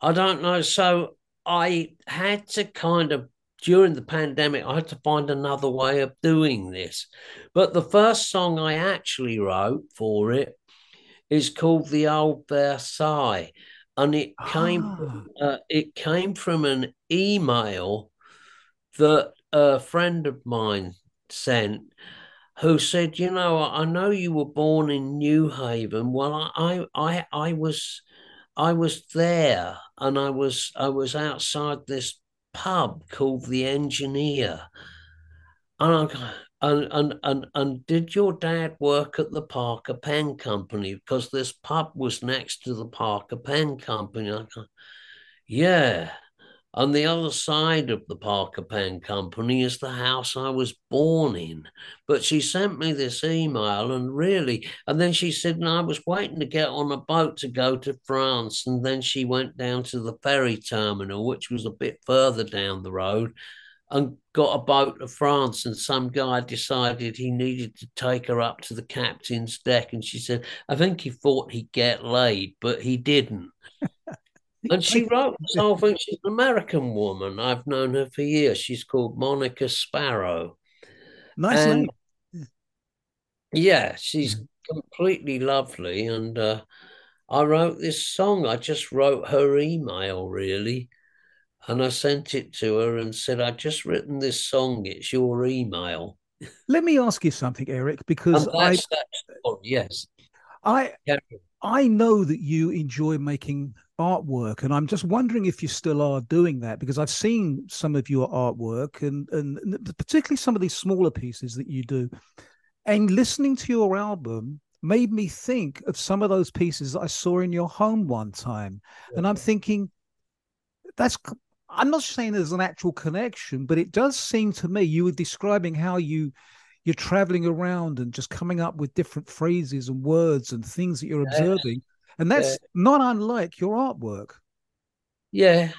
I don't know. So i had to kind of during the pandemic, I had to find another way of doing this. But the first song I actually wrote for it is called "The Old Versailles," and it came ah. uh, it came from an email that a friend of mine sent, who said, "You know, I know you were born in Newhaven. Well, I I I was." I was there and I was I was outside this pub called the Engineer. And, I, and, and, and, and did your dad work at the Parker Pen Company? Because this pub was next to the Parker Pen Company. I yeah. On the other side of the Parker Pen Company is the house I was born in. But she sent me this email and really, and then she said, and I was waiting to get on a boat to go to France. And then she went down to the ferry terminal, which was a bit further down the road, and got a boat to France. And some guy decided he needed to take her up to the captain's deck. And she said, I think he thought he'd get laid, but he didn't. And she wrote this whole thing. She's an American woman. I've known her for years. She's called Monica Sparrow. Nice and, name. Yeah, she's completely lovely. And uh, I wrote this song. I just wrote her email, really. And I sent it to her and said, I just written this song. It's your email. Let me ask you something, Eric, because I. oh yes. I. I know that you enjoy making artwork and i'm just wondering if you still are doing that because i've seen some of your artwork and and particularly some of these smaller pieces that you do and listening to your album made me think of some of those pieces that I saw in your home one time. Yeah. And I'm thinking, that's, I'm not saying there's an actual connection, but it does seem to me you were describing how you, you're traveling around and just coming up with different phrases and words and things that you're observing. And that's yeah. not unlike your artwork. Yeah.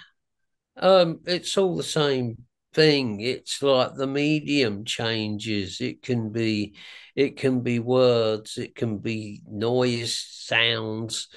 Um, it's all the same thing. It's like the medium changes. It can be it can be words, it can be noise, sounds,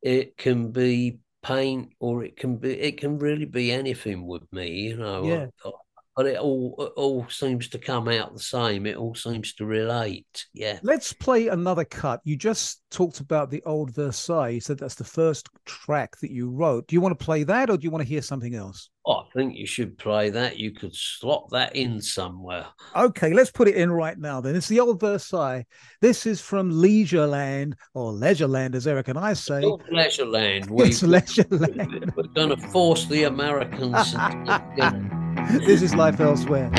it can be paint, or it can be it can really be anything with me, you know. Yeah but it all it all seems to come out the same. It all seems to relate. Yeah. Let's play another cut. You just talked about the old Versailles. You said that's the first track that you wrote. Do you want to play that, or do you want to hear something else? Oh, I think you should play that. You could slot that in somewhere. Okay, let's put it in right now. Then it's the old Versailles. This is from Leisureland or Leisureland, as Eric and I say. It's Leisureland. We, it's Leisureland. We're going to force the Americans. this is Life Elsewhere.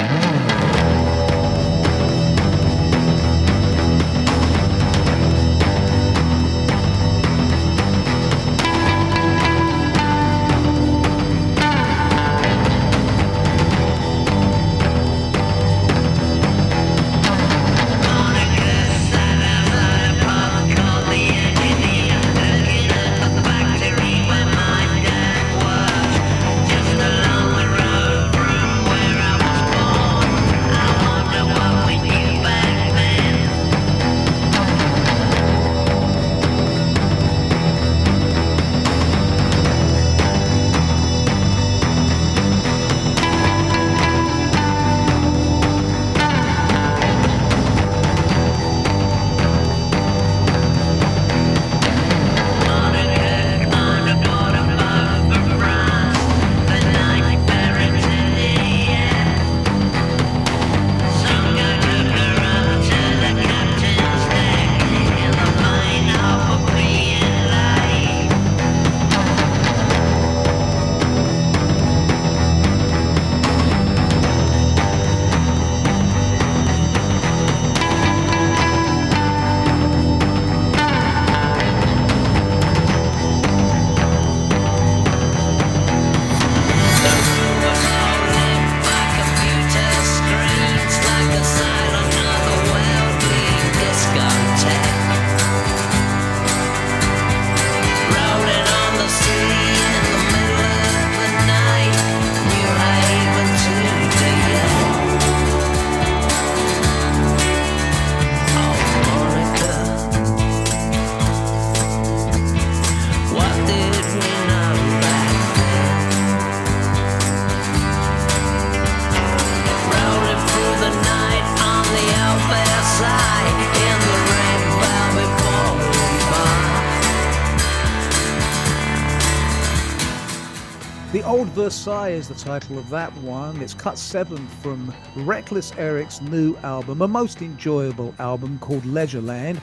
Versailles is the title of that one. It's cut seven from Wreckless Eric's new album, a most enjoyable album called Leisureland.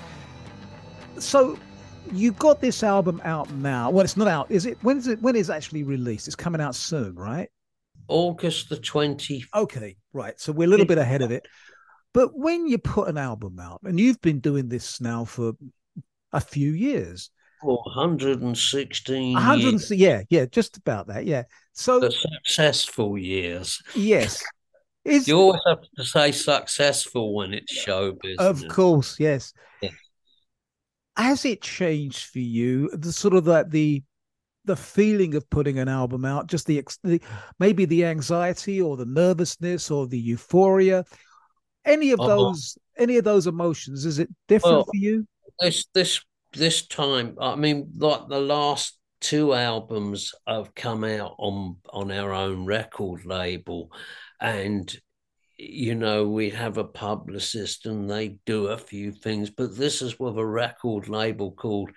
So you've got this album out now. Well, it's not out. Is it? When is it? When is it actually released? It's coming out soon, right? August the 20th. Okay, right. So we're a little bit ahead of it. But when you put an album out, and you've been doing this now for a few years, 116 100, yeah yeah just about that yeah. So the successful years. Yes. Is, you always have to say successful when it's show business. Of course yes. Yeah. has it changed for you the sort of that the the feeling of putting an album out just the, the maybe the anxiety or the nervousness or the euphoria? Any of uh-huh. those any of those emotions is it different well, for you? this this this time, I mean, like the last two albums have come out on on our own record label, and you know we have a publicist and they do a few things, but this is with a record label called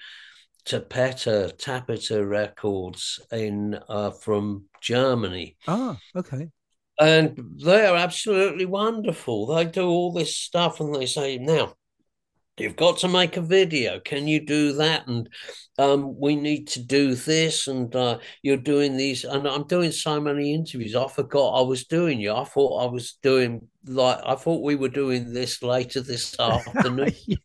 Tapete Tapete Records in uh, from Germany. Ah, okay. And they're absolutely wonderful. They do all this stuff, and they say now you've got to make a video. Can you do that? And um, we need to do this. And uh, you're doing these. And i'm doing so many interviews. I forgot i was doing you. I thought i was doing like i thought we were doing this later this afternoon yeah.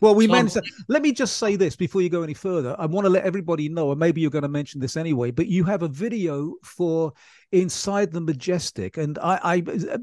well, we mentioned. Let me just say this before you go any further. I want to let everybody know, and maybe you're going to mention this anyway. But you have a video for Inside the Majestic, and I, I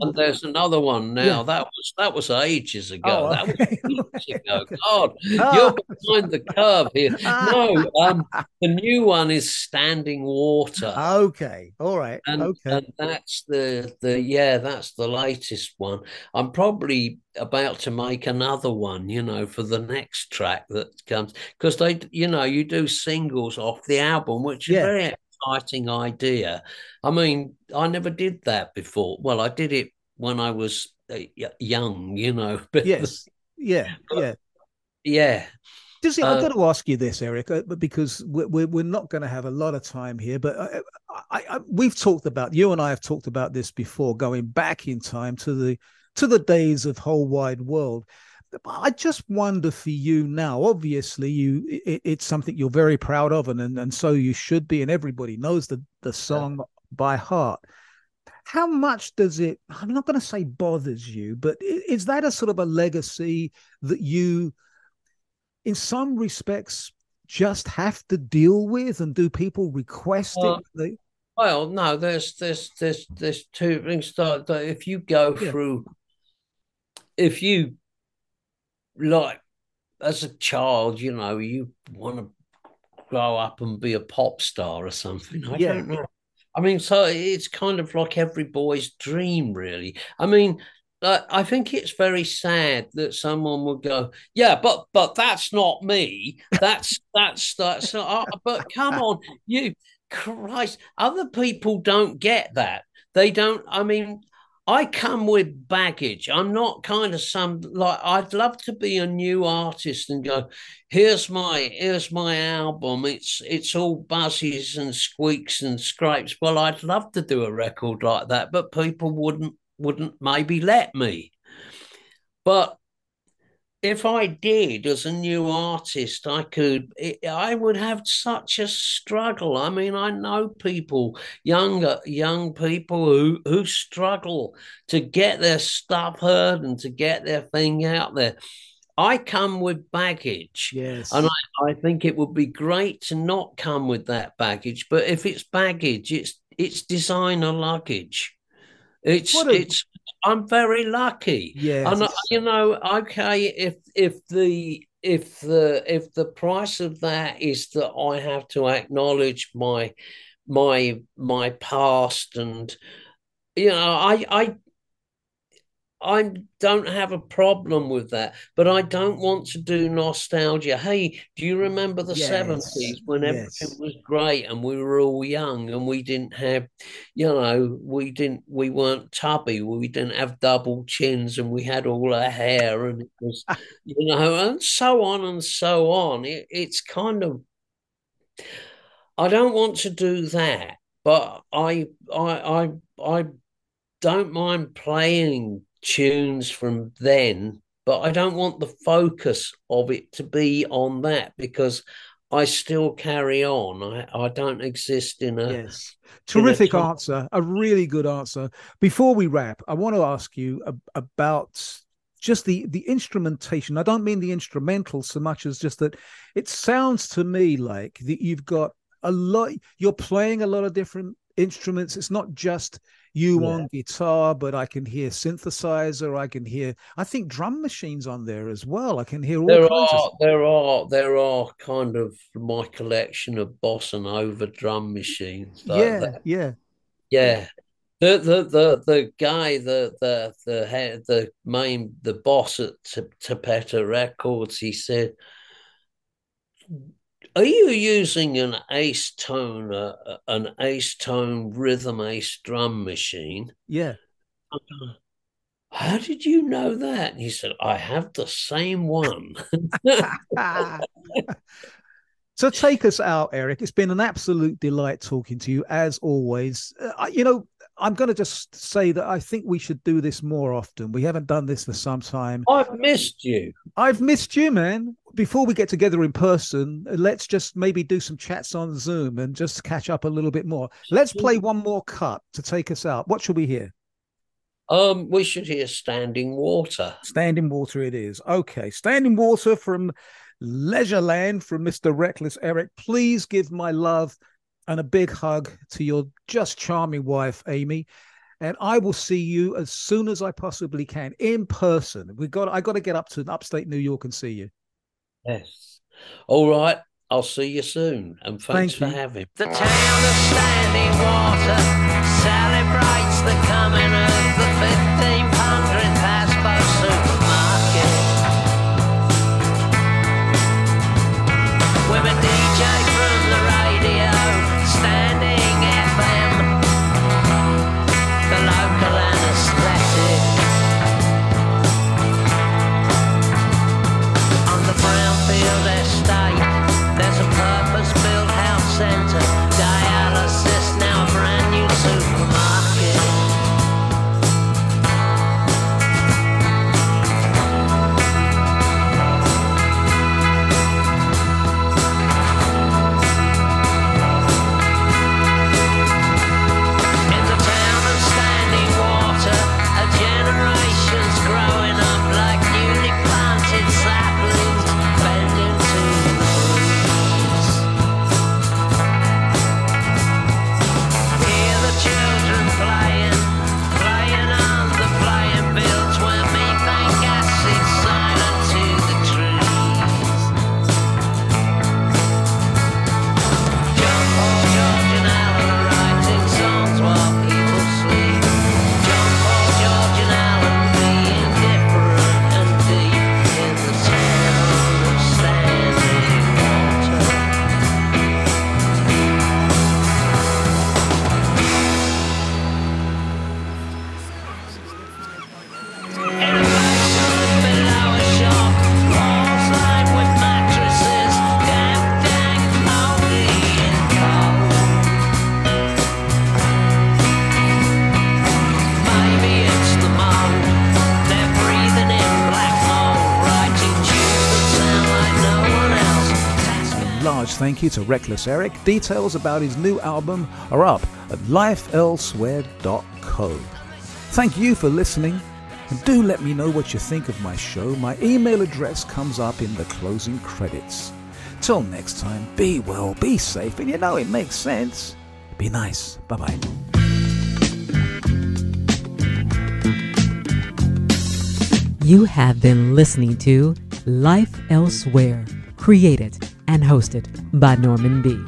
And there's another one now. Yeah. That was that was ages ago. Oh, that was years ago. God, Ah. you're behind the curve here. No, um, the new one is Standing Water. okay, all right, And, okay, and that's the the yeah, that's the latest one. I'm probably about to make another one, you know, for the next track that comes because they, you know, you do singles off the album, which is Yeah. a very exciting idea. I mean, I never did that before. Well, I did it when I was uh, young, you know. But yes, yeah, yeah. yeah, Does it, I've Uh, got to ask you this, Eric, uh, but because we're we're, not going to have a lot of time here. But I, I, I, we've talked about you and I have talked about this before, going back in time to the to the days of whole wide world. I just wonder for you now. Obviously, you it, it's something you're very proud of, and, and and so you should be. And everybody knows the the song by heart. How much does it? I'm not going to say bothers you, but is that a sort of a legacy that you in some respects just have to deal with and do people request Well, it Well, no, there's there's there's there's two things that, that if you go Yeah. through, if you like as a child, you know, you want to grow up and be a pop star or something. I Yeah. don't know. I mean, so it's kind of like every boy's dream, really. I mean, I think it's very sad that someone would go, "Yeah, but but that's not me. That's that's that's." Uh, but come on, you Christ, other people don't get that. They don't. I mean, I come with baggage. I'm not kind of some like I'd love to be a new artist and go, here's my here's my album. It's it's all buzzes and squeaks and scrapes. Well, I'd love to do a record like that, but people wouldn't wouldn't maybe let me. But if I did as a new artist, I could, it, I would have such a struggle. I mean, I know people, younger young people who who struggle to get their stuff heard and to get their thing out there. I come with baggage. yes And I think it would be great to not come with that baggage, but if it's baggage, it's it's designer luggage. It's a- it's I'm very lucky. Yeah, And uh, you know, okay, if if the if the if the price of that is that I have to acknowledge my my my past and you know, I I I don't have a problem with that, but I don't want to do nostalgia. Hey, do you remember the Yes, 70s when everything yes. was great and we were all young and we didn't have, you know, we didn't, we weren't tubby, we didn't have double chins and we had all our hair and it was, you know, and so on and so on. It, it's kind of, I don't want to do that, but I, I, I, I don't mind playing tunes from then, but I don't want the focus of it to be on that because I still carry on. I, I don't exist in a yes. terrific answer. A really good answer. Before we wrap i want to ask you ab- about just the the instrumentation. I don't mean the instrumental so much as just that it sounds to me like that you've got a lot you're playing a lot of different instruments. It's not just you Yeah. on guitar but i can hear synthesizer i can hear i think drum machines on there as well i can hear all there kinds are of there are there are kind of my collection of bossa nova drum machines like yeah that. yeah Yeah. The, the the the guy the the the head the main the boss at T- Tapete Records he said are you using an ace tone uh, an ace tone rhythm ace drum machine yeah how did you know that and he said I have the same one so take us out, Eric. It's been an absolute delight talking to you, as always. Uh, you know, I'm going to just say that I think we should do this more often. We haven't done this for some time. I've missed you I've missed you, man. Before we get together in person, let's just maybe do some chats on Zoom and just catch up a little bit more. Let's play one more cut to take us out. What should we hear? Um, we should hear Standing Water. Standing Water it is. Okay. Standing Water from Leisureland from Mr. Wreckless Eric. Please give my love and a big hug to your just charming wife, Amy. And I will see you as soon as I possibly can in person. We got I got to get up to upstate New York and see you. Yes. All right. I'll see you soon. And thanks Thank for you. having. The town of Standing Water celebrates the coming of the you to Wreckless Eric. Details about his new album are up at lifeelsewhere.co. Thank you for listening, and do let me know what you think of my show. My email address comes up in the closing credits. Till next time, be well, be safe, and you know it makes sense. Be nice. Bye bye. You have been listening to Life Elsewhere, created and hosted by Norman B.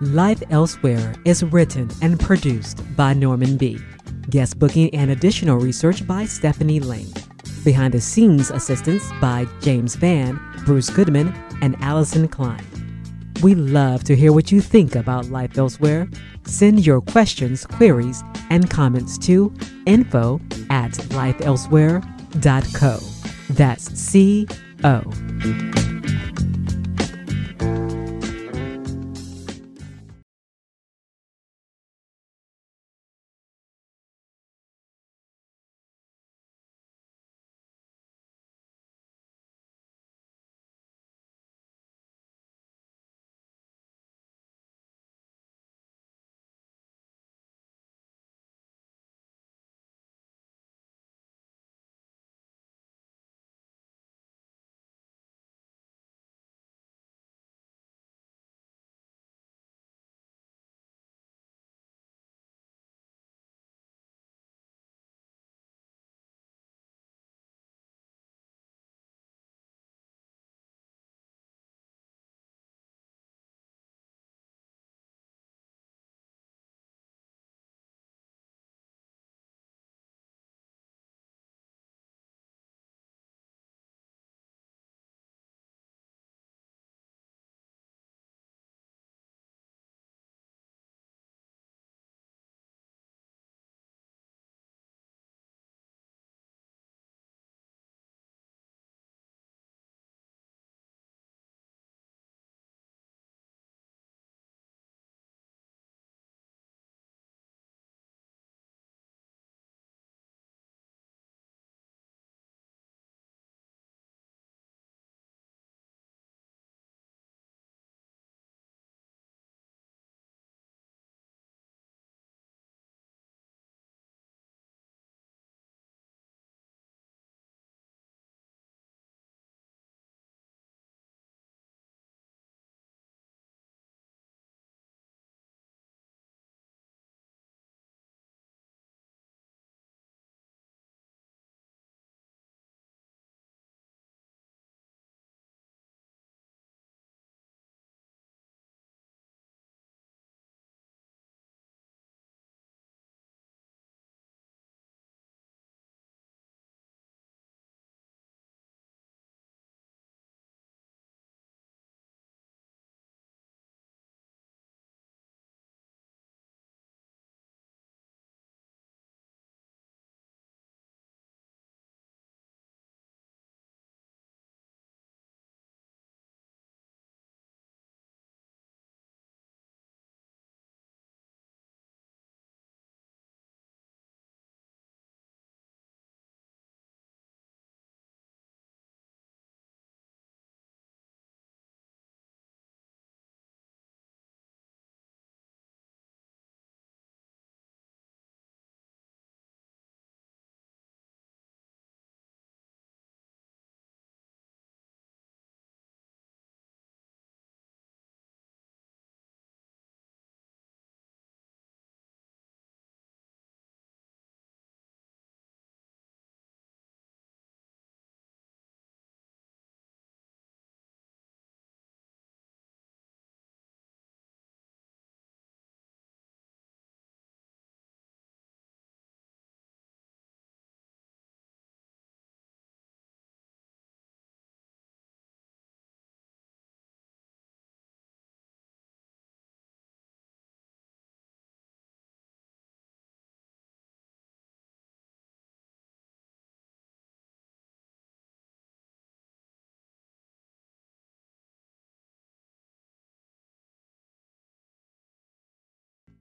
Life Elsewhere is written and produced by Norman B. Guest booking and additional research by Stephanie Lane. Behind the scenes assistance by James Van, Bruce Goodman, and Allison Klein. We love to hear what you think about Life Elsewhere. Send your questions, queries, and comments to info at lifeelsewhere.co. That's C O.